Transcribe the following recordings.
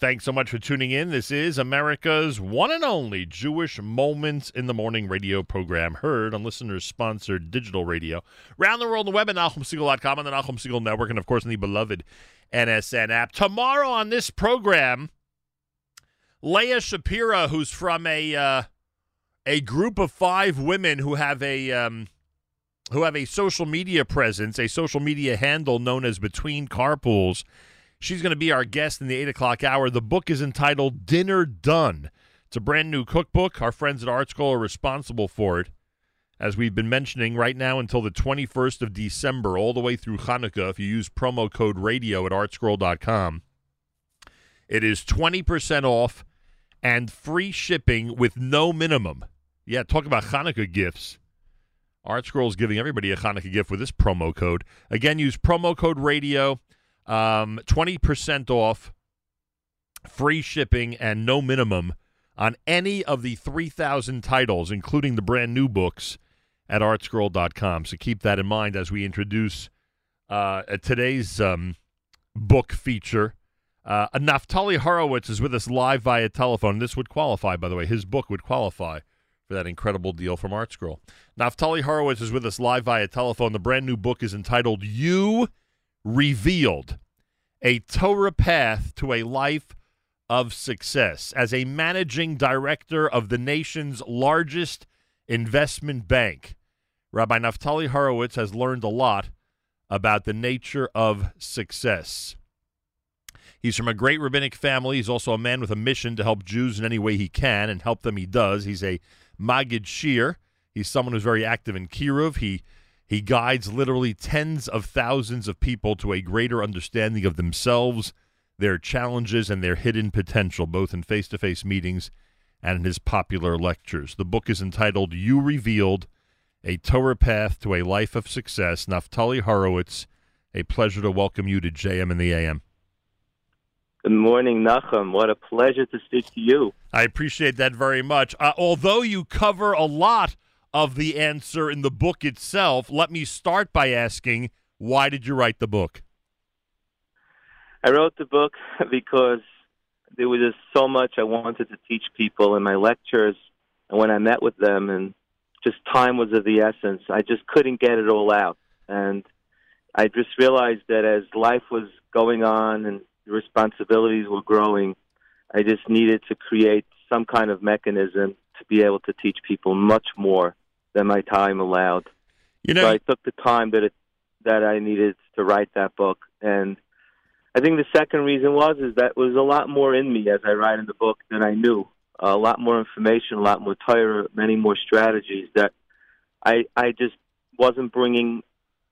Thanks so much for tuning in. This is America's one and only Jewish Moments in the Morning radio program, heard on listeners sponsored digital radio. Around the world on the web at NachumSegal.com, and the Nachum Segal Network, and of course on the beloved NSN app. Tomorrow on this program, Leah Shapira, who's from a uh, a group of five women who have a um, who have a social media presence, a social media handle known as Between Carpools. She's going to be our guest in the 8 o'clock hour. The book is entitled Dinner Done. It's a brand new cookbook. Our friends at ArtScroll are responsible for it. As we've been mentioning right now until the 21st of December, all the way through Hanukkah, if you use promo code radio at artscroll.com, it is 20% off and free shipping with no minimum. Yeah, talk about Hanukkah gifts. ArtScroll is giving everybody a Hanukkah gift with this promo code. Again, use promo code radio um, 20% off, free shipping, and no minimum on any of the 3,000 titles, including the brand new books at artscroll.com. So keep that in mind as we introduce uh, today's um, book feature. Uh, Naftali Horowitz is with us live via telephone. This would qualify, by the way. His book would qualify for that incredible deal from ArtScroll. Naftali Horowitz is with us live via telephone. The brand new book is entitled You revealed a Torah path to a life of success. As a managing director of the nation's largest investment bank, Rabbi Naftali Horowitz has learned a lot about the nature of success. He's from a great rabbinic family. He's also a man with a mission to help Jews in any way he can, and help them he does. He's a Maggid Shiur. He's someone who's very active in Kiruv. He he guides literally tens of thousands of people to a greater understanding of themselves, their challenges, and their hidden potential, both in face to face meetings and in his popular lectures. The book is entitled You Revealed A Torah Path to a Life of Success. Naftali Horowitz, a pleasure to welcome you to JM in the AM. Good morning, Nachum. What a pleasure to speak to you. I appreciate that very much. Uh, although you cover a lot of the answer in the book itself. Let me start by asking why did you write the book? I wrote the book because there was just so much I wanted to teach people in my lectures and when I met with them, and just time was of the essence. I just couldn't get it all out. And I just realized that as life was going on and responsibilities were growing, I just needed to create some kind of mechanism to be able to teach people much more than my time allowed. You know, so I took the time that it, that I needed to write that book, and I think the second reason was is that was a lot more in me as I write in the book than I knew. a lot more information, a lot more Torah, many more strategies that I I just wasn't bringing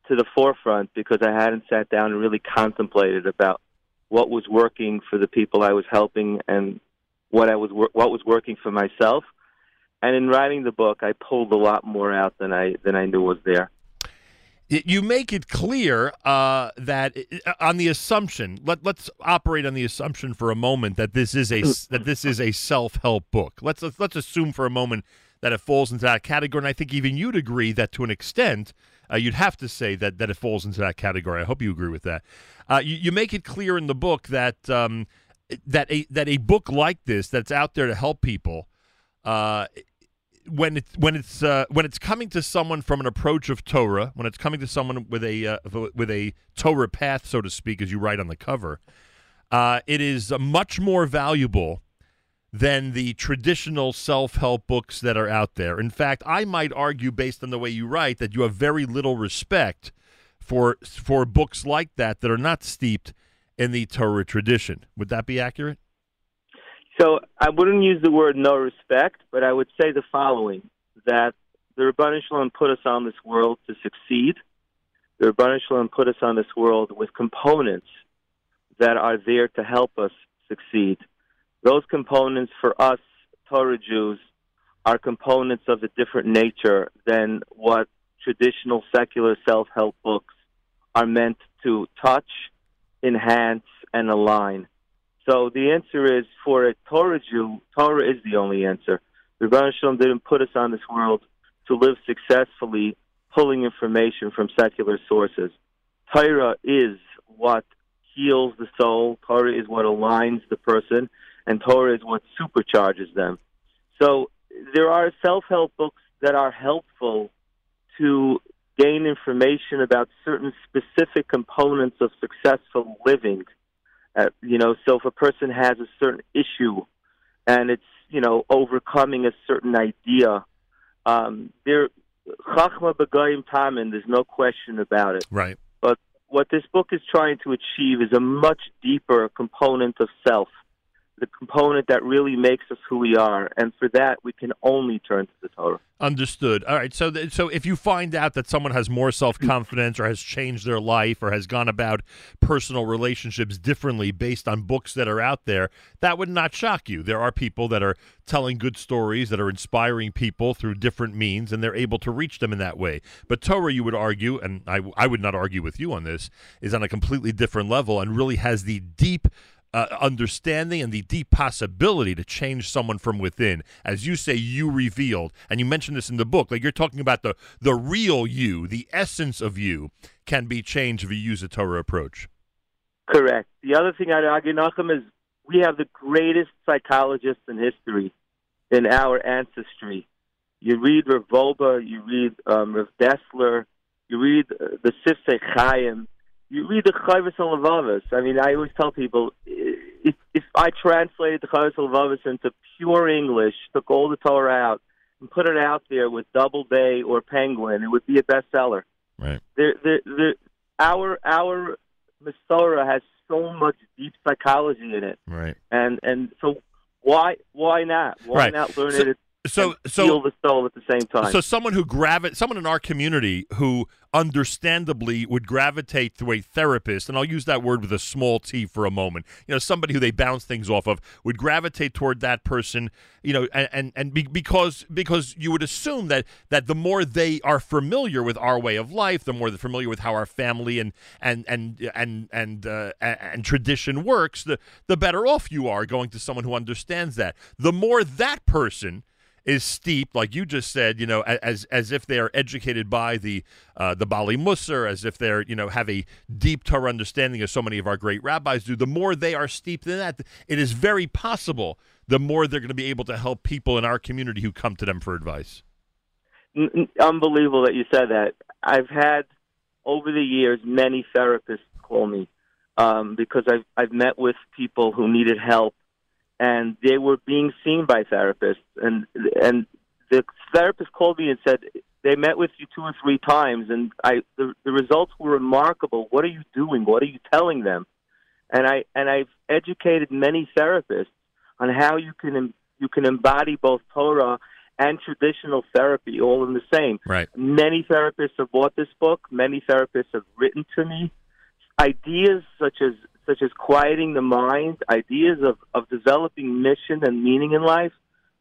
to the forefront because I hadn't sat down and really contemplated about what was working for the people I was helping and what I was what was working for myself and in writing the book, I pulled a lot more out than I than I knew was there. You make it clear uh, that uh, on the assumption, let, let's operate on the assumption for a moment that this is a that this is a self help book. Let's let's assume for a moment that it falls into that category, and I think even you'd agree that to an extent, uh, you'd have to say that that it falls into that category. I hope you agree with that. Uh, you, you, make it clear in the book that um, that a that a book like this that's out there to help people uh, when it's when it's uh, when it's coming to someone from an approach of Torah, when it's coming to someone with a uh, with a Torah path, so to speak, as you write on the cover, uh, it is much more valuable than the traditional self help books that are out there. In fact, I might argue, based on the way you write, that you have very little respect for for books like that that are not steeped in the Torah tradition. Would that be accurate? So I wouldn't use the word no respect, but I would say the following: that the Ribbono Shel Olam put us on this world to succeed. The Ribbono Shel Olam put us on this world with components that are there to help us succeed. Those components for us Torah Jews are components of a different nature than what traditional secular self-help books are meant to touch, enhance, and align. So the answer is for a Torah Jew, Torah is the only answer. The Shalom didn't put us on this world to live successfully pulling information from secular sources. Torah is what heals the soul. Torah is what aligns the person, and Torah is what supercharges them. So there are self-help books that are helpful to gain information about certain specific components of successful living. Uh, you know, so if a person has a certain issue and it's you know overcoming a certain idea, um, there chachma b'goyim tamin. There's no question about it. Right. But what this book is trying to achieve is a much deeper component of self the component that really makes us who we are, and for that we can only turn to the Torah. Understood. All right. So, th- so if you find out that someone has more self confidence, or has changed their life, or has gone about personal relationships differently based on books that are out there, that would not shock you. There are people that are telling good stories, that are inspiring people through different means, and they're able to reach them in that way. But Torah, you would argue, and I, I would not argue with you on this, is on a completely different level and really has the deep uh, understanding and the deep possibility to change someone from within. As you say, you revealed, and you mentioned this in the book, like you're talking about the, the real you, the essence of you can be changed if you use a Torah approach. Correct. The other thing I'd argue, Nachum, is we have the greatest psychologists in history in our ancestry. You read Rav Wolbe, you read um, Rav Dessler, you read uh, the Sifsei Chaim, you read the Chovos HaLevavos. I mean, I always tell people if, if I translated the Chovos HaLevavos into pure English, took all the Torah out, and put it out there with Double Doubleday or Penguin, it would be a bestseller. Right. The, the, the, our our Masorah has so much deep psychology in it. Right. And and so why why not? Why right. not learn so, it so so feel the soul at the same time. So someone who gravi- someone in our community who understandably would gravitate to a therapist, and I'll use that word with a small t for a moment. You know, somebody who they bounce things off of would gravitate toward that person. You know, and and, and be, because because you would assume that that the more they are familiar with our way of life, the more they're familiar with how our family and and and and and uh, and tradition works, the the better off you are going to someone who understands that. The more that person is steeped, like you just said, you know, as as if they are educated by the uh, the Baalei Musar, as if they're you know have a deep Torah understanding, as so many of our great rabbis do. The more they are steeped in that, it is very possible the more they're going to be able to help people in our community who come to them for advice. Unbelievable that you said that. I've had over the years many therapists call me um, because I've I've met with people who needed help and they were being seen by therapists. And and the therapist called me and said they met with you two or three times and I the, the results were remarkable. What are you doing? What are you telling them? And I and I've educated many therapists on how you can you can embody both Torah and traditional therapy all in the same. Right. Many therapists have bought this book. Many therapists have written to me. Ideas such as such as quieting the mind, ideas of, of developing mission and meaning in life,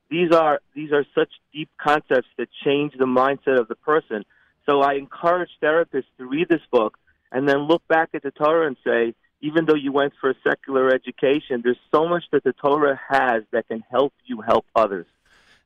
these are these are such deep concepts that change the mindset of the person. So I encourage therapists to read this book and then look back at the Torah and say, even though you went for a secular education, there's so much that the Torah has that can help you help others.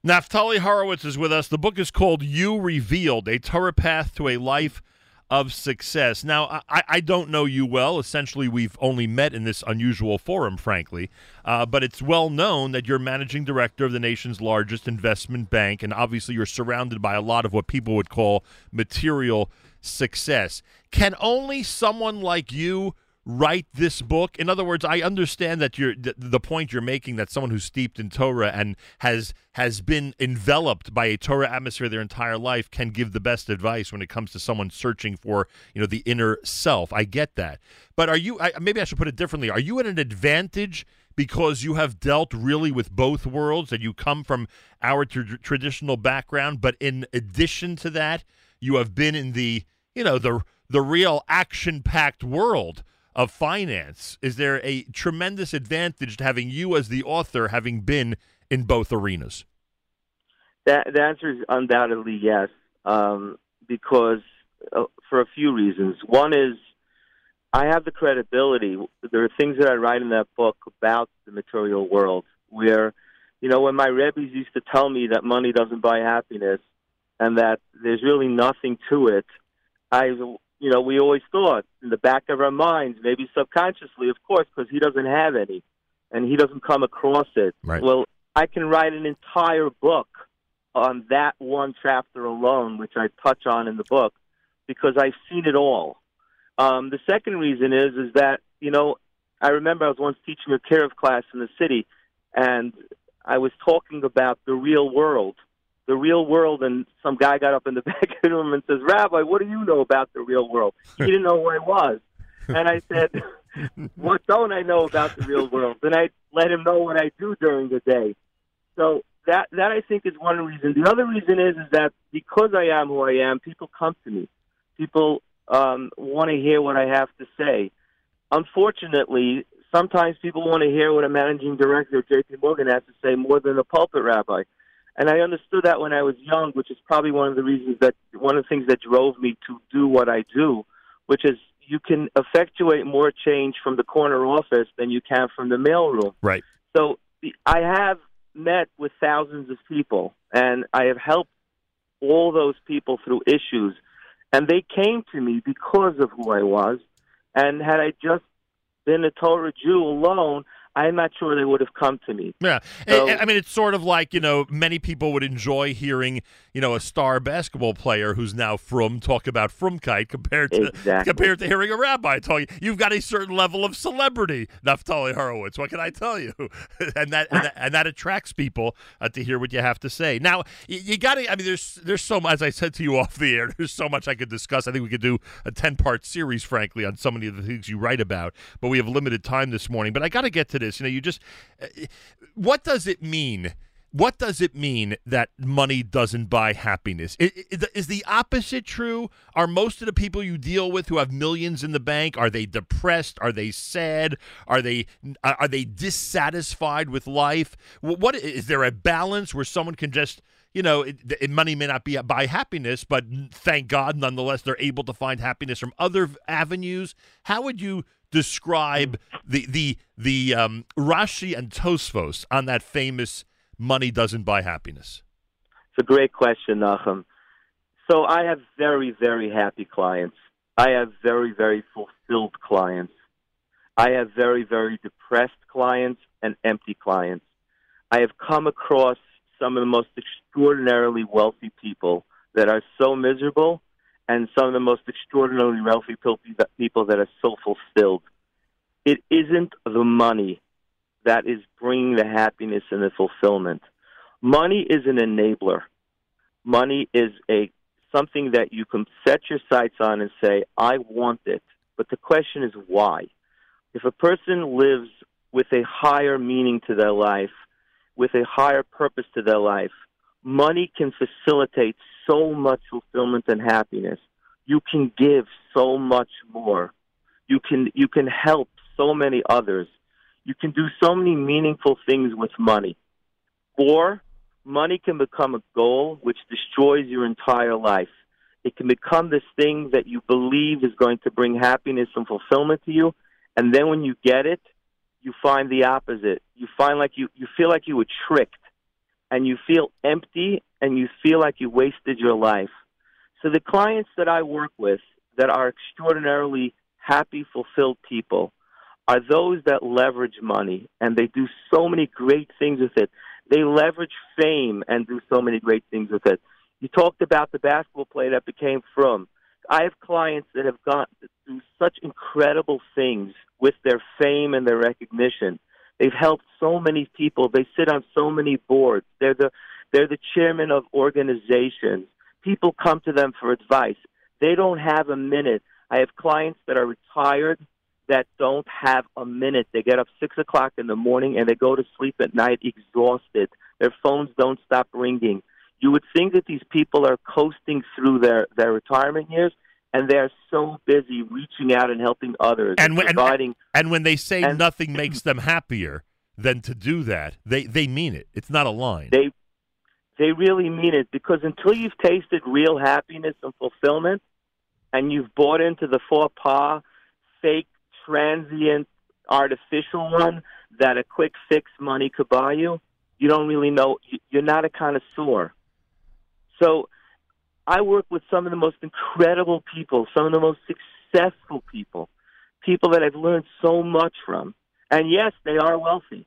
Naftali Horowitz is with us. The book is called You Revealed, a Torah path to a life of success. Now, I, I don't know you well. Essentially, we've only met in this unusual forum, frankly. Uh, but it's well known that you're managing director of the nation's largest investment bank, and obviously, you're surrounded by a lot of what people would call material success. Can only someone like you write this book? In other words, I understand that you're the point you're making that someone who's steeped in Torah and has has been enveloped by a Torah atmosphere their entire life can give the best advice when it comes to someone searching for you know the inner self. I get that, but are you? I, maybe I should put it differently. Are you at an advantage? Because you have dealt really with both worlds, and you come from our tra- traditional background, but in addition to that, you have been in the you know the the real action-packed world of finance, is there a tremendous advantage to having you as the author having been in both arenas? That, the answer is undoubtedly yes, um, because uh, for a few reasons. One is I have the credibility. There are things that I write in that book about the material world where, you know, when my rabbis used to tell me that money doesn't buy happiness and that there's really nothing to it, I you know, we always thought in the back of our minds, maybe subconsciously, of course, because he doesn't have any and he doesn't come across it. Right. Well, I can write an entire book on that one chapter alone, which I touch on in the book, because I've seen it all. Um, the second reason is is that you know I remember I was once teaching a kiruv class in the city, and I was talking about the real world, the real world, and some guy got up in the back of the room and says, "Rabbi, what do you know about the real world?" He didn't know who I was, and I said, "What don't I know about the real world?" And I let him know what I do during the day. So that that I think is one reason. The other reason is is that because I am who I am, people come to me. People um, want to hear what I have to say. Unfortunately, sometimes people want to hear what a managing director of J.P. Morgan has to say more than a pulpit rabbi. And I understood that when I was young, which is probably one of the reasons that one of the things that drove me to do what I do, which is you can effectuate more change from the corner office than you can from the mailroom. Right. So I have met with thousands of people, and I have helped all those people through issues, and they came to me because of who I was. And had I just been a Torah Jew alone, I'm not sure they would have come to me. Yeah, So- I mean, it's sort of like you know, many people would enjoy hearing you know a star basketball player who's now from talk about frumkeit compared to Exactly. compared to hearing a rabbi talking. You've got a certain level of celebrity, Naftali Horowitz. What can I tell you? and that and that, and that attracts people uh, to hear what you have to say. Now you, you got to. I mean, there's there's so much. As I said to you off the air, there's so much I could discuss. I think we could do a ten part series, frankly, on so many of the things you write about. But we have limited time this morning. But I got to get to this. You know, you just uh, what does it mean? What does it mean that money doesn't buy happiness? Is the opposite true? Are most of the people you deal with who have millions in the bank are they depressed? Are they sad? Are they are they dissatisfied with life? Wh- What is there a balance where someone can just you know, it, it, money may not be buy happiness, but thank God, nonetheless, they're able to find happiness from other avenues. How would you describe the the the um, Rashi and Tosfos on that famous "money doesn't buy happiness"? It's a great question, Nachum. So I have very, very happy clients. I have very, very fulfilled clients. I have very, very depressed clients and empty clients. I have come across some of the most extraordinarily wealthy people that are so miserable and some of the most extraordinarily wealthy people that are so fulfilled. It isn't the money that is bringing the happiness and the fulfillment. Money is an enabler. Money is a something that you can set your sights on and say, I want it. But the question is why? If a person lives with a higher meaning to their life, with a higher purpose to their life, money can facilitate so much fulfillment and happiness. You can give so much more. You can you can help so many others. You can do so many meaningful things with money. Or money can become a goal which destroys your entire life. It can become this thing that you believe is going to bring happiness and fulfillment to you, and then when you get it, you find the opposite. You find like you, you feel like you were tricked, and you feel empty, and you feel like you wasted your life. So the clients that I work with that are extraordinarily happy, fulfilled people are those that leverage money, and they do so many great things with it. They leverage fame and do so many great things with it. You talked about the basketball player that became frum. I have clients that have gone through such incredible things with their fame and their recognition. They've helped so many people. They sit on so many boards. They're the they're the chairman of organizations. People come to them for advice. They don't have a minute. I have clients that are retired that don't have a minute. They get up six o'clock in the morning and they go to sleep at night exhausted. Their phones don't stop ringing. You would think that these people are coasting through their, their retirement years, and they're so busy reaching out and helping others And when- and- providing. And when they say And- nothing makes them happier than to do that, they they mean it. It's not a line. they they really mean it because until you've tasted real happiness and fulfillment, and you've bought into the faux pas, fake, transient, artificial one that a quick fix money could buy you, you don't really know. You're not a connoisseur. So, I work with some of the most incredible people, some of the most successful people, people that I've learned so much from. And yes, they are wealthy.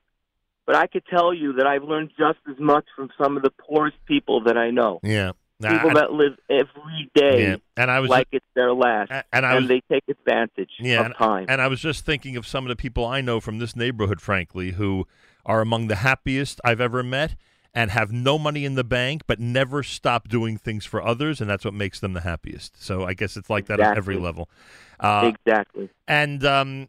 But I could tell you that I've learned just as much from some of the poorest people that I know. Yeah. People I- that live every day yeah. And I was like it's their last. and I and they take advantage Yeah, of time. and I was just thinking of some of the people I know from this neighborhood, frankly, who are among the happiest I've ever met and have no money in the bank, but never stop doing things for others, and that's what makes them the happiest. So I guess it's like that on every level. Uh, exactly. and um,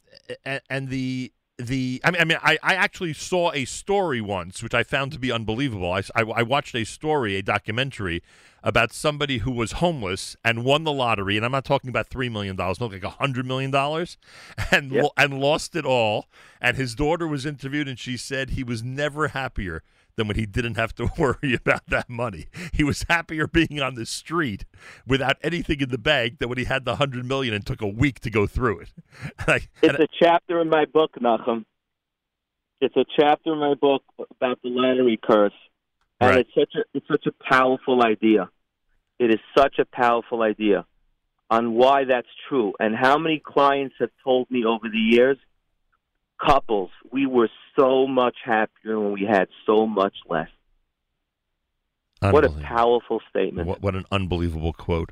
and, the the I mean, I mean, I, I actually saw a story once, which I found to be unbelievable. I, I, I watched a story, a documentary about somebody who was homeless and won the lottery, and I'm not talking about three million dollars, not like a hundred million dollars, and Yep. and lost it all. And his daughter was interviewed, and she said he was never happier than when he didn't have to worry about that money. He was happier being on the street without anything in the bank than when he had the hundred million and took a week to go through it. I- It's a chapter in my book, Nachum. It's a chapter in my book about the lottery curse, and Right. it's such a it's such a powerful idea. It is such a powerful idea on why that's true, and how many clients have told me over the years, couples, we were so much happier when we had so much less. What a powerful statement! What, what an unbelievable quote.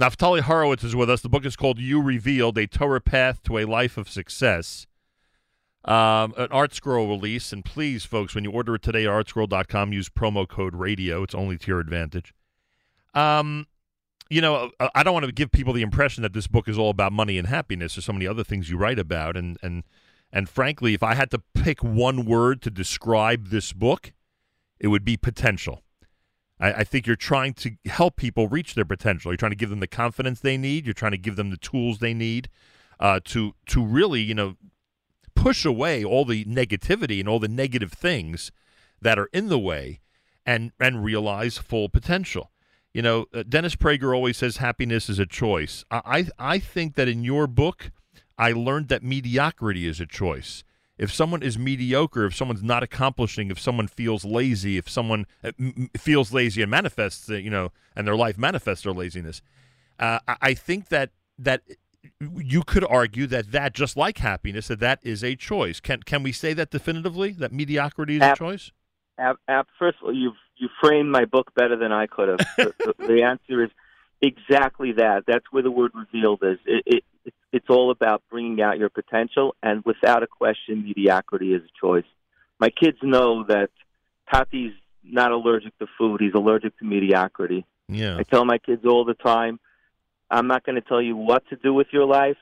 Naftali Horowitz is with us. The book is called You Revealed A Torah Path to a Life of Success. Um, an Art Scroll release. And please, folks, when you order it today at artscroll.com, use promo code radio. It's only to your advantage. Um, you know, I- I don't want to give people the impression that this book is all about money and happiness. There's so many other things you write about. And, and, and frankly, if I had to pick one word to describe this book, it would be potential. I, I think you're trying to help people reach their potential. You're trying to give them the confidence they need. You're trying to give them the tools they need uh, to to really, you know, push away all the negativity and all the negative things that are in the way, and and realize full potential. You know, uh, Dennis Prager always says happiness is a choice. I I, I think that in your book, I learned that mediocrity is a choice if someone is mediocre, if someone's not accomplishing, if someone feels lazy, if someone uh, feels lazy and manifests, uh, you know, and their life manifests their laziness, uh, I, think that that you could argue that that just like happiness, that that is a choice. Can can we say that definitively? That mediocrity is a choice? Ab- ab- first of all, you've you framed my book better than I could have. the, the, the answer is exactly that. That's where the word revealed is. It, it, it, it's all about bringing out your potential, and without a question, mediocrity is a choice. My kids know that Tati's not allergic to food; he's allergic to mediocrity. Yeah. I tell my kids all the time, "I'm not going to tell you what to do with your life.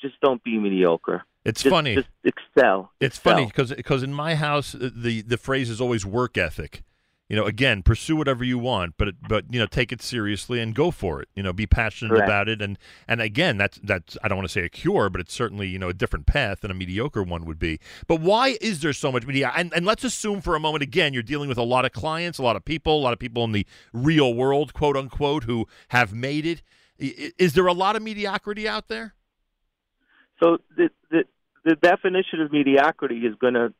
Just don't be mediocre. It's Just, funny. Just excel. It's excel. funny because because in my house the the phrase is always work ethic. You know, again, pursue whatever you want, but but you know, take it seriously and go for it. You know, be passionate Correct. about it, and and again, that's that's I don't want to say a cure, but it's certainly you know a different path than a mediocre one would be. But why is there so much media? And and let's assume for a moment again, you're dealing with a lot of clients, a lot of people, a lot of people in the real world, quote unquote, who have made it. Is there a lot of mediocrity out there? So the the the definition of mediocrity is going to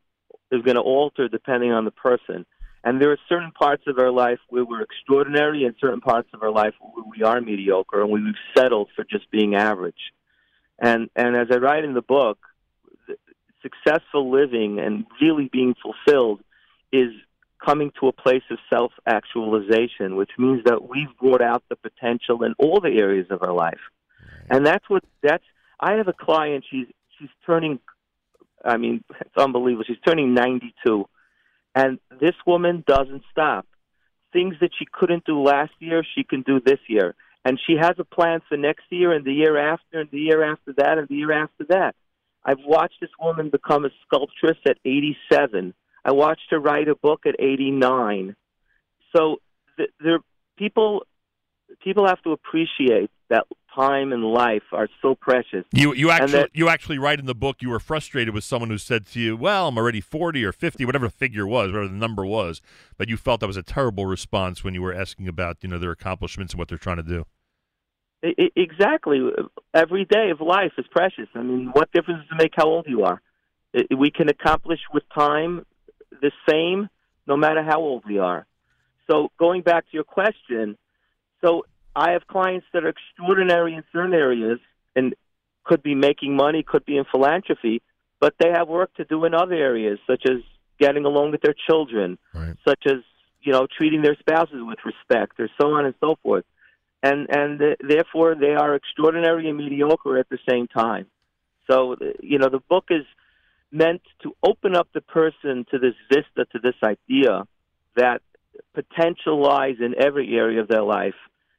is going to alter depending on the person. And there are certain parts of our life where we're extraordinary, and certain parts of our life where we are mediocre, and we've settled for just being average. And and as I write in the book, successful living and really being fulfilled is coming to a place of self actualization, which means that we've brought out the potential in all the areas of our life. And that's what that's I have a client. She's she's turning. I mean, it's unbelievable. She's turning ninety-two, and this woman doesn't stop. Things that she couldn't do last year, she can do this year, and she has a plan for next year, and the year after, and the year after that, and the year after that. I've watched this woman become a sculptress at eighty-seven. I watched her write a book at eighty-nine. So th- there, people, people have to appreciate that time and life are so precious. You you actually that- you actually write in the book you were frustrated with someone who said to you, "Well, I'm already 40 or 50, whatever the figure was, whatever the number was," but you felt that was a terrible response when you were asking about you know their accomplishments and what they're trying to do. I- I- exactly. Every day of life is precious. I mean, what difference does it make how old you are? I- We can accomplish with time the same no matter how old we are. So, going back to your question, so I have clients that are extraordinary in certain areas and could be making money, could be in philanthropy, but they have work to do in other areas, such as getting along with their children, Right. such as you know treating their spouses with respect, or so on and so forth. And and uh, therefore they are extraordinary and mediocre at the same time. So you know the book is meant to open up the person to this vista, to this idea that potential lies in every area of their life,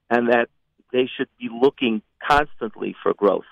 and that they should be looking constantly for growth.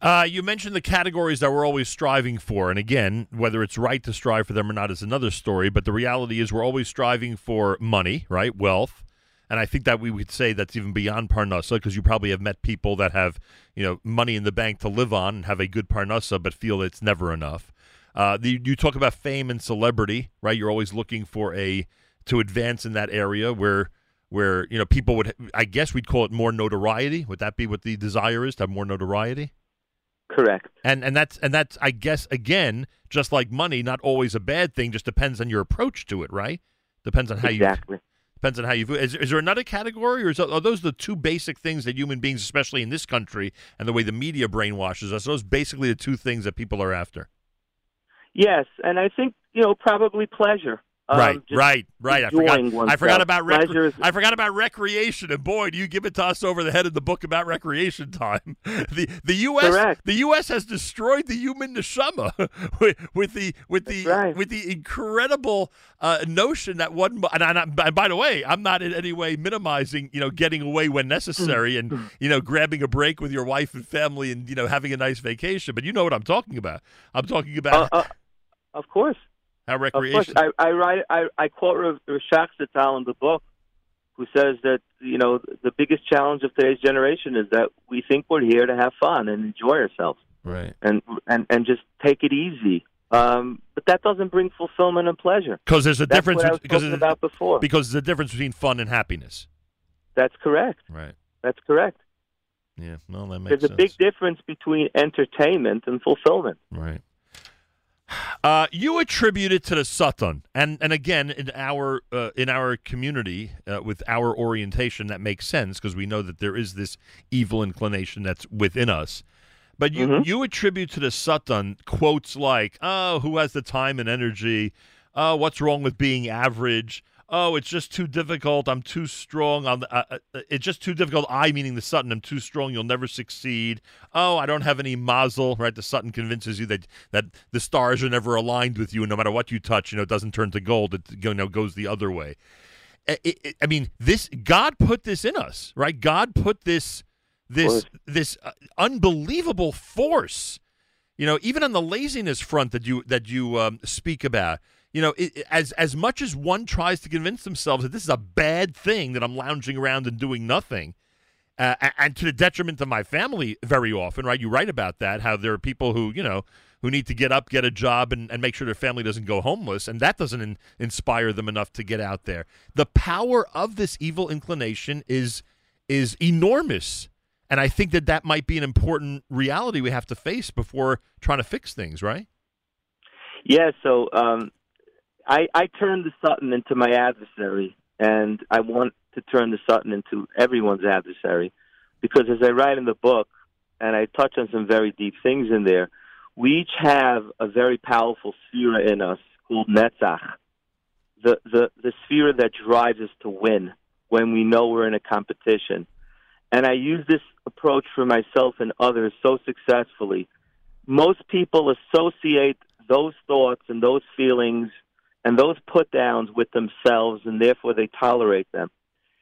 Uh, you mentioned the categories that we're always striving for, and again, whether it's right to strive for them or not is another story. But the reality is, we're always striving for money, right? Wealth, and I think that we would say that's even beyond parnassa because you probably have met people that have, you know, money in the bank to live on and have a good parnassa, but feel it's never enough. Uh, the, you talk about fame and celebrity, right? You're always looking for a to advance in that area where where you know people would. I guess we'd call it more notoriety. Would that be what the desire is to have more notoriety? Correct. And and that's and that's I guess again, just like money, not always a bad thing. Just depends on your approach to it, right? Depends on how you exactly. depends on how you. Is, is there another category, or is, are those the two basic things that human beings, especially in this country, and the way the media brainwashes us, those basically the two things that people are after? Yes, and I think you know probably pleasure. Um, right, right, right. I forgot. I forgot about rec- I forgot about recreation, and boy, do you give it to us over the head in the book about recreation time. the The U.S. Correct. the U.S. has destroyed the human neshama with, with the with the right. with the incredible uh, notion that one. And, I, and by the way, I'm not in any way minimizing you know getting away when necessary and you know grabbing a break with your wife and family and you know having a nice vacation. But you know what I'm talking about. I'm talking about Uh, uh, of course, how of course. I, I write. I, I quote Rav Rashak Satal in the book, who says that you know the biggest challenge of today's generation is that we think we're here to have fun and enjoy ourselves right. and and and just take it easy. Um, but that doesn't bring fulfillment and pleasure. Because there's a That's difference. what I was because talking there's- about before. because there's a difference between fun and happiness. That's correct. Right. That's correct. Yeah. Well, that makes sense. There's a big difference between entertainment and fulfillment. Right. Uh, you attribute it to the Satan, and and again in our uh, in our community uh, with our orientation that makes sense because we know that there is this evil inclination that's within us. But you Mhm. you attribute to the Satan quotes like, "Oh, who has the time and energy? Oh, what's wrong with being average? Oh, it's just too difficult. I'm too strong. I'm, uh, uh, it's just too difficult. I, meaning the Sutton, I'm too strong. You'll never succeed. Oh, I don't have any mazel. Right? The Sutton convinces you that that the stars are never aligned with you, and no matter what you touch, you know, it doesn't turn to gold. It you know goes the other way. I- I- I mean, this God put this in us, right? God put this this this uh, unbelievable force you know even on the laziness front that you that you um, speak about you know it, as as much as one tries to convince themselves that this is a bad thing that i'm lounging around and doing nothing uh, and to the detriment of my family very often right you write about that how there are people who you know who need to get up get a job and, and make sure their family doesn't go homeless and that doesn't in, inspire them enough to get out there the power of this evil inclination is is enormous and I think that that might be an important reality we have to face before trying to fix things, right? Yeah, so um, I, I turned the Sutton into my adversary, and I want to turn the Sutton into everyone's adversary because, as I write in the book, and I touch on some very deep things in there, we each have a very powerful sphere in us called Netzach, the, the, the sphere that drives us to win when we know we're in a competition. And I use this approach for myself and others so successfully. Most people associate those thoughts and those feelings and those put downs with themselves, and therefore they tolerate them.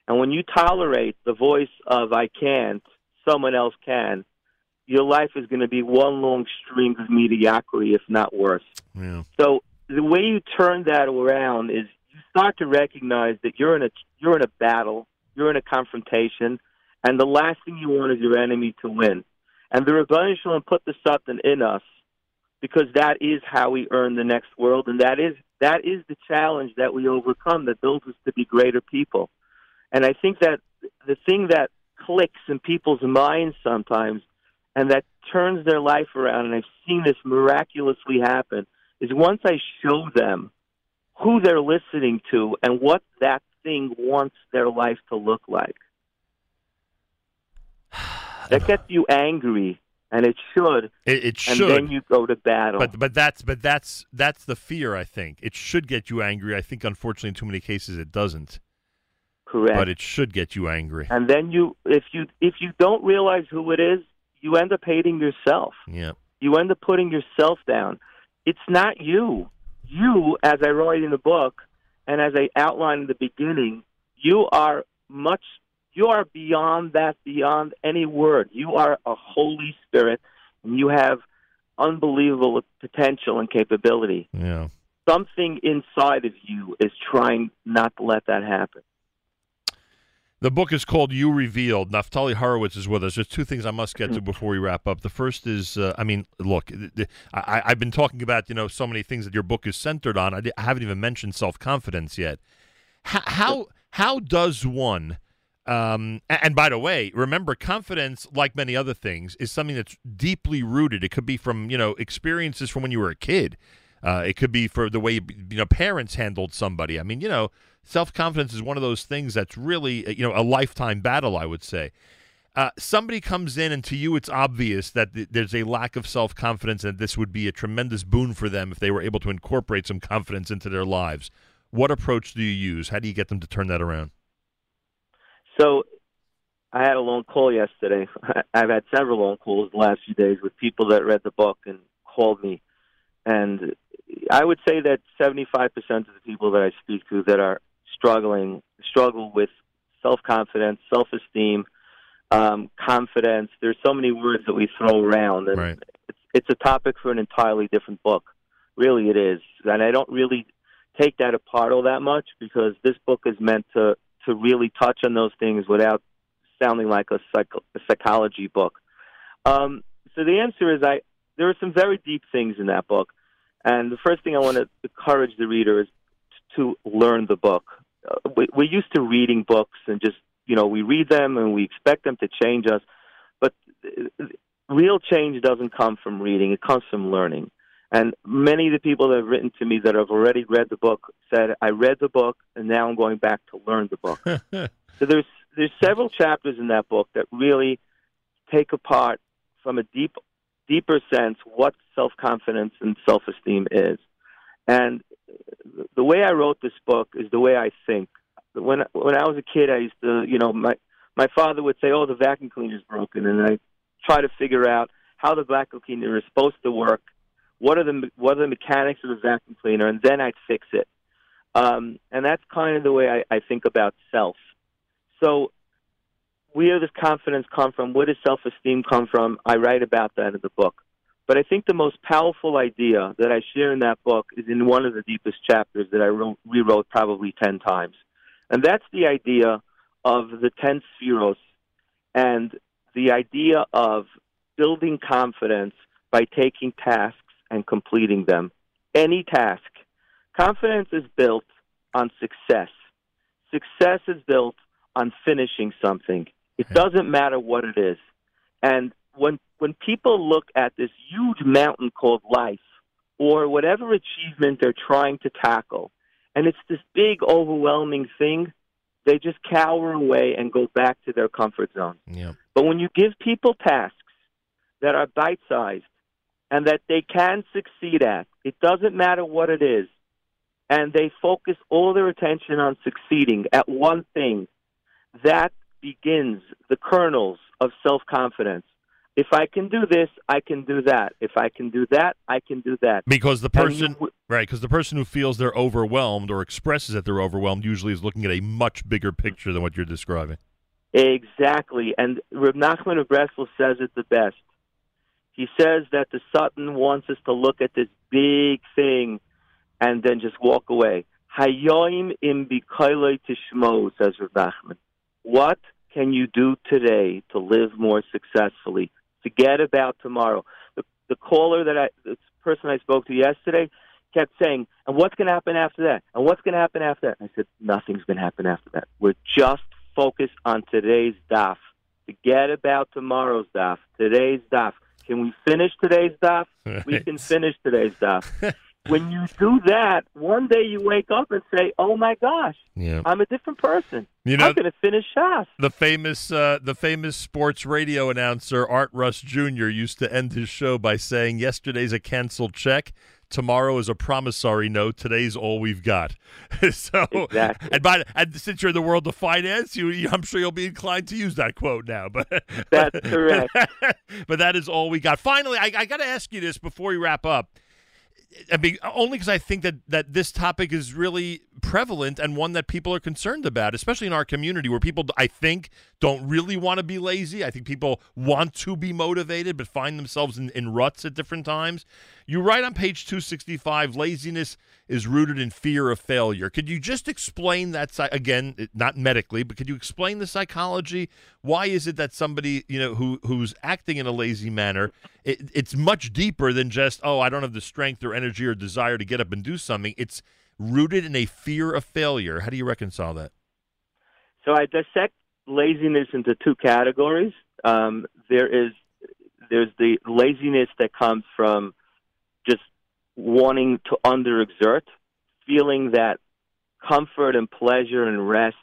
And when you tolerate the voice of I can't, someone else can, your life is going to be one long string of mediocrity, if not worse. Yeah. So the way you turn that around is you start to recognize that you're in a you're in a battle, you're in a confrontation, and the last thing you want is your enemy to win. And the Ribbono Shel Olam put the something in us because that is how we earn the next world, and that is that is the challenge that we overcome that builds us to be greater people. And I think that the thing that clicks in people's minds sometimes and that turns their life around, and I've seen this miraculously happen, is once I show them who they're listening to and what that thing wants their life to look like. that gets you angry, and it should. It, it and then you go to battle. But but that's but that's that's the fear. I think it should get you angry. I think unfortunately in too many cases it doesn't. Correct. But it should get you angry. and then you, if you if you don't realize who it is, you end up hating yourself. Yeah. You end up putting yourself down. It's not you. You, as I write in the book, and as I outlined in the beginning, you are much. You are beyond that, beyond any word. You are a Holy Spirit, and you have unbelievable potential and capability. Yeah. Something inside of you is trying not to let that happen. The book is called You Revealed. Naftali Horowitz is with us. There's two things I must get to before we wrap up. The first is, uh, I mean, look, th- th- I, I've been talking about, you know, so many things that your book is centered on. I, haven't even mentioned self confidence yet. How, how how does one? Um, and by the way, remember, confidence, like many other things, is something that's deeply rooted. It could be from you know experiences from when you were a kid. Uh, it could be for the way you know parents handled somebody. I mean, you know, self confidence is one of those things that's really uh, you know a lifetime battle. I would say. Uh, somebody comes in and to you it's obvious that th- there's a lack of self confidence and this would be a tremendous boon for them if they were able to incorporate some confidence into their lives. What approach do you use? How do you get them to turn that around? So I had a long call yesterday. I've had several long calls the last few days with people that read the book and called me. And I would say that 75% of the people that I speak to that are struggling struggle with self-confidence, self-esteem, um, confidence. There's so many words that we throw around, and Right. it's, it's a topic for an entirely different book. Really, it is, and I don't really take that apart all that much because this book is meant to to really touch on those things without sounding like a, a psychology book. Um, so the answer is, I there are some very deep things in that book, and the first thing I want to encourage the reader is to learn the book. Uh, we, we're used to reading books and just you know we read them and we expect them to change us, but uh, real change doesn't come from reading; it comes from learning. And many of the people that have written to me that have already read the book said, "I read the book, and now I'm going back to learn the book." so there's there's several chapters in that book that really take apart from a deep deeper sense what self confidence and self esteem is. And the way I wrote this book is the way I think. When when I was a kid, I used to, you know, my my father would say, "Oh, the vacuum cleaner's broken," and I try to figure out how the vacuum cleaner is supposed to work. What are the what are the mechanics of the vacuum cleaner, and then I'd fix it. Um, and that's kind of the way I, I think about self. So, where does confidence come from? Where does self esteem come from? I write about that in the book. But I think the most powerful idea that I share in that book is in one of the deepest chapters that I wrote, rewrote probably 10 times. And that's the idea of the 10 sefiros and the idea of building confidence by taking tasks and completing them. Any task. Confidence is built on success. Success is built on finishing something. It doesn't matter what it is. And when when people look at this huge mountain called life or whatever achievement they're trying to tackle, and it's this big overwhelming thing, they just cower away and go back to their comfort zone. Yeah. But when you give people tasks that are bite sized and that they can succeed at, it doesn't matter what it is, and they focus all their attention on succeeding at one thing, that begins the kernels of self confidence. If I can do this, I can do that. If I can do that, I can do that. Because the you person, right? Because the person who feels they're overwhelmed or expresses that they're overwhelmed usually is looking at a much bigger picture than what you're describing. Exactly. And Reb Nachman of Breslov says it the best. He says that the Sutton wants us to look at this big thing and then just walk away. Hayoim im bikoilei tishmo, says Reb Nachman. What can you do today to live more successfully? Forget about tomorrow. The, the caller that I, the person I spoke to yesterday, kept saying, "And what's going to happen after that? And what's going to happen after that?" I said, "Nothing's going to happen after that. We're just focused on today's daf. Forget about tomorrow's daf. Today's daf. Can we finish today's daf? We can finish today's daf. when you do that, one day you wake up and say, "Oh my gosh, Yeah. I'm a different person. You know, I'm going to finish Shas." the famous uh, the famous sports radio announcer Art Rust Jr. used to end his show by saying, "Yesterday's a canceled check." Tomorrow is a promissory note. Today's all we've got. so, Exactly. and by and since you're in the world of finance, you, you I'm sure you'll be inclined to use that quote now. But That's correct. but that is all we got. Finally, I, I got to ask you this before we wrap up. I mean, only because I think that that this topic is really prevalent and one that people are concerned about, especially in our community, where people, I think, don't really want to be lazy. I think people want to be motivated, but find themselves in, in ruts at different times. You write on page two sixty five, laziness is rooted in fear of failure. Could you just explain that again, not medically, but could you explain the psychology? Why is it that somebody, you know, who who's acting in a lazy manner, it, it's much deeper than just, oh, I don't have the strength or energy or desire to get up and do something. It's rooted in a fear of failure. How do you reconcile that? So I dissect laziness into two categories. Um, there is there's the laziness that comes from just wanting to underexert, feeling that comfort and pleasure and rest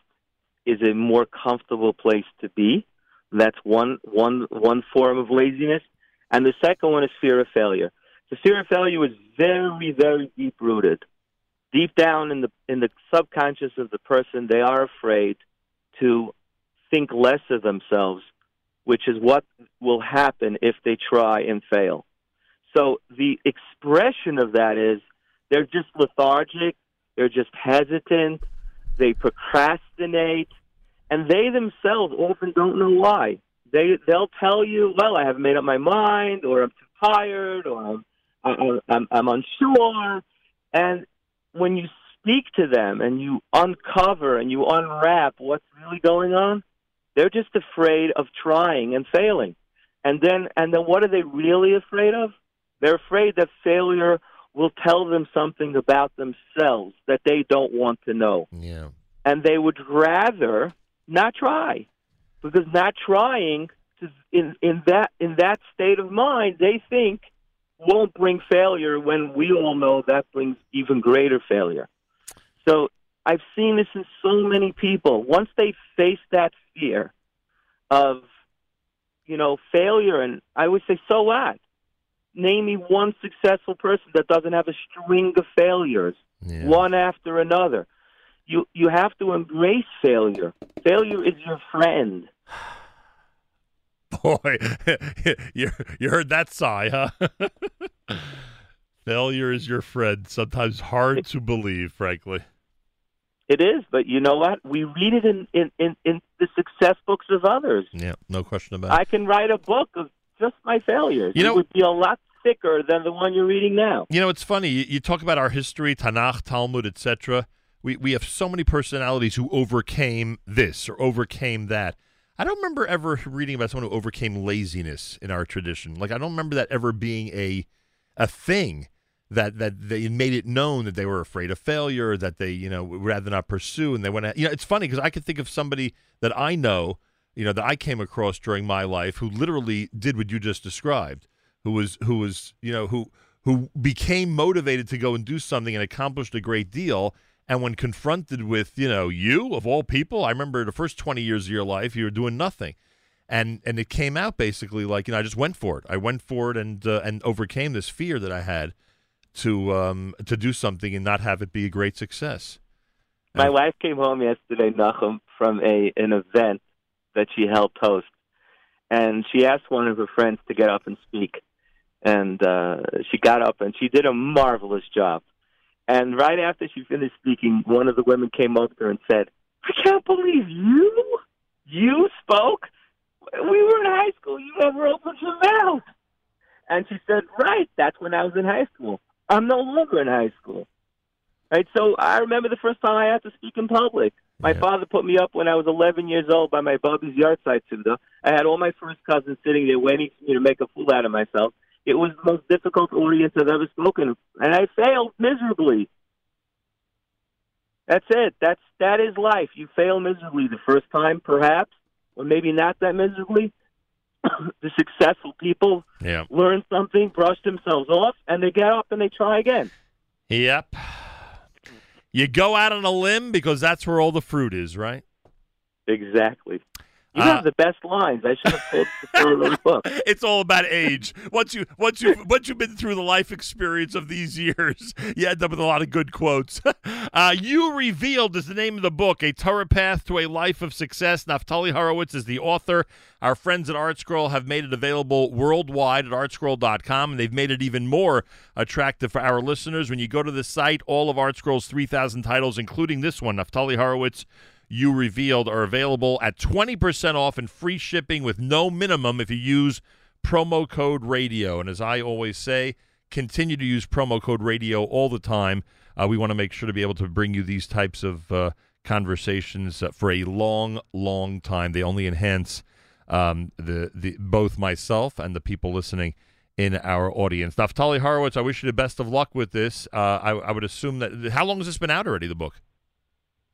is a more comfortable place to be. That's one one one form of laziness, and the second one is fear of failure. The fear of failure is very very deep rooted. Deep down in the in the subconscious of the person, they are afraid to think less of themselves, which is what will happen if they try and fail. So the expression of that is they're just lethargic, they're just hesitant, they procrastinate, and they themselves often don't know why. They they'll tell you, "Well, I haven't made up my mind, or I'm too tired, or I'm I'm, I'm unsure," and when you speak to them and you uncover and you unwrap what's really going on, they're just afraid of trying and failing. And then and then what are they really afraid of? They're afraid that failure will tell them something about themselves that they don't want to know. Yeah. And they would rather not try. Because not trying to, in in that in that state of mind, they think won't bring failure when we all know that brings even greater failure. So I've seen this in so many people. Once they face that fear of, you know, failure, and I would say, so what? Name me one successful person that doesn't have a string of failures, Yeah. one after another. You you have to embrace failure. Failure is your friend. Boy, you you heard that sigh, huh? Failure is your friend. Sometimes hard to believe, frankly. It is, but you know what? We read it in, in, in, in the success books of others. Yeah, no question about it. I can write a book of just my failures. You know- it would be a lot thicker than the one you're reading now. You know, it's funny. You, you talk about our history, Tanakh, Talmud, etc. We we have so many personalities who overcame this or overcame that. I don't remember ever reading about someone who overcame laziness in our tradition. Like I don't remember that ever being a a thing that that they made it known that they were afraid of failure, that they you know would rather not pursue, and they went. Out, you know, it's funny because I could think of somebody that I know, you know, that I came across during my life who literally did what you just described, who was who was you know who who became motivated to go and do something and accomplished a great deal. And when confronted with, you know, you of all people, I remember the first 20 years of your life, you were doing nothing. And and it came out basically like, you know, I just went for it. I went for it and uh, and overcame this fear that I had to um to do something and not have it be a great success. My wife came home yesterday, Nachum, from a an event that she helped host, and she asked one of her friends to get up and speak, and uh, she got up and she did a marvelous job. And right after she finished speaking, one of the women came up to her and said, "I can't believe you, you spoke. We were in high school. You never opened your mouth." And she said, "Right, that's when I was in high school. I'm no longer in high school." Right. So I remember the first time I had to speak in public. My Yeah. father put me up when I was 11 years old by my Bubby's yahrzeit. I had all my first cousins sitting there waiting for me to make a fool out of myself. It was the most difficult audience I've ever spoken, and I failed miserably. That's it. That's that is life. You fail miserably the first time, perhaps, or maybe not that miserably. the successful people Yeah. learn something, brush themselves off, and they get up and they try again. Yep. You go out on a limb because that's where all the fruit is, right? Exactly. You Uh, have the best lines. I should have before the book. It's all about age. Once you once you once you've been through the life experience of these years, you end up with a lot of good quotes. Uh, you revealed is the name of the book, a Torah path to a life of success. Naftali Horowitz is the author. Our friends at ArtScroll have made it available worldwide at artscroll.com, and they've made it even more attractive for our listeners. When you go to the site, all of ArtScroll's 3,000 titles, including this one, Naftali Horowitz, you revealed are available at 20% off and free shipping with no minimum if you use promo code radio. And as I always say, continue to use promo code radio all the time. Uh, we want to make sure to be able to bring you these types of uh, conversations uh, for a long, long time. They only enhance um, the the both myself and the people listening in our audience. Naftali Horowitz, I wish you the best of luck with this. Uh, I, I would assume that. How long has this been out already? The book.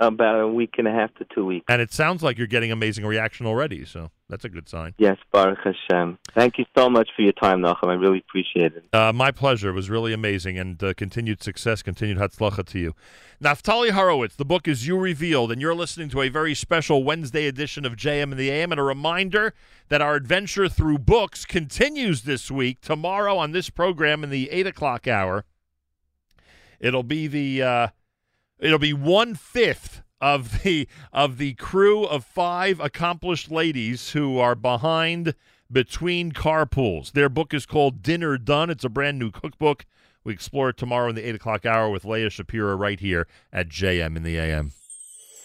About a week and a half to two weeks. And it sounds like you're getting amazing reaction already, so that's a good sign. Yes, Baruch Hashem. Thank you so much for your time, Nachum. I really appreciate it. Uh, my pleasure. It was really amazing, and uh, continued success, continued hatzlacha to you. Naftali Horowitz, the book is You Revealed, and you're listening to a very special Wednesday edition of JM in the AM. And a reminder that our adventure through books continues this week. Tomorrow on this program in the 8 o'clock hour, it'll be the... Uh, it'll be one fifth of the of the crew of five accomplished ladies who are behind between carpools. Their book is called Dinner Done. It's a brand new cookbook. We explore it tomorrow in the eight o'clock hour with Leah Shapiro right here at JM in the AM.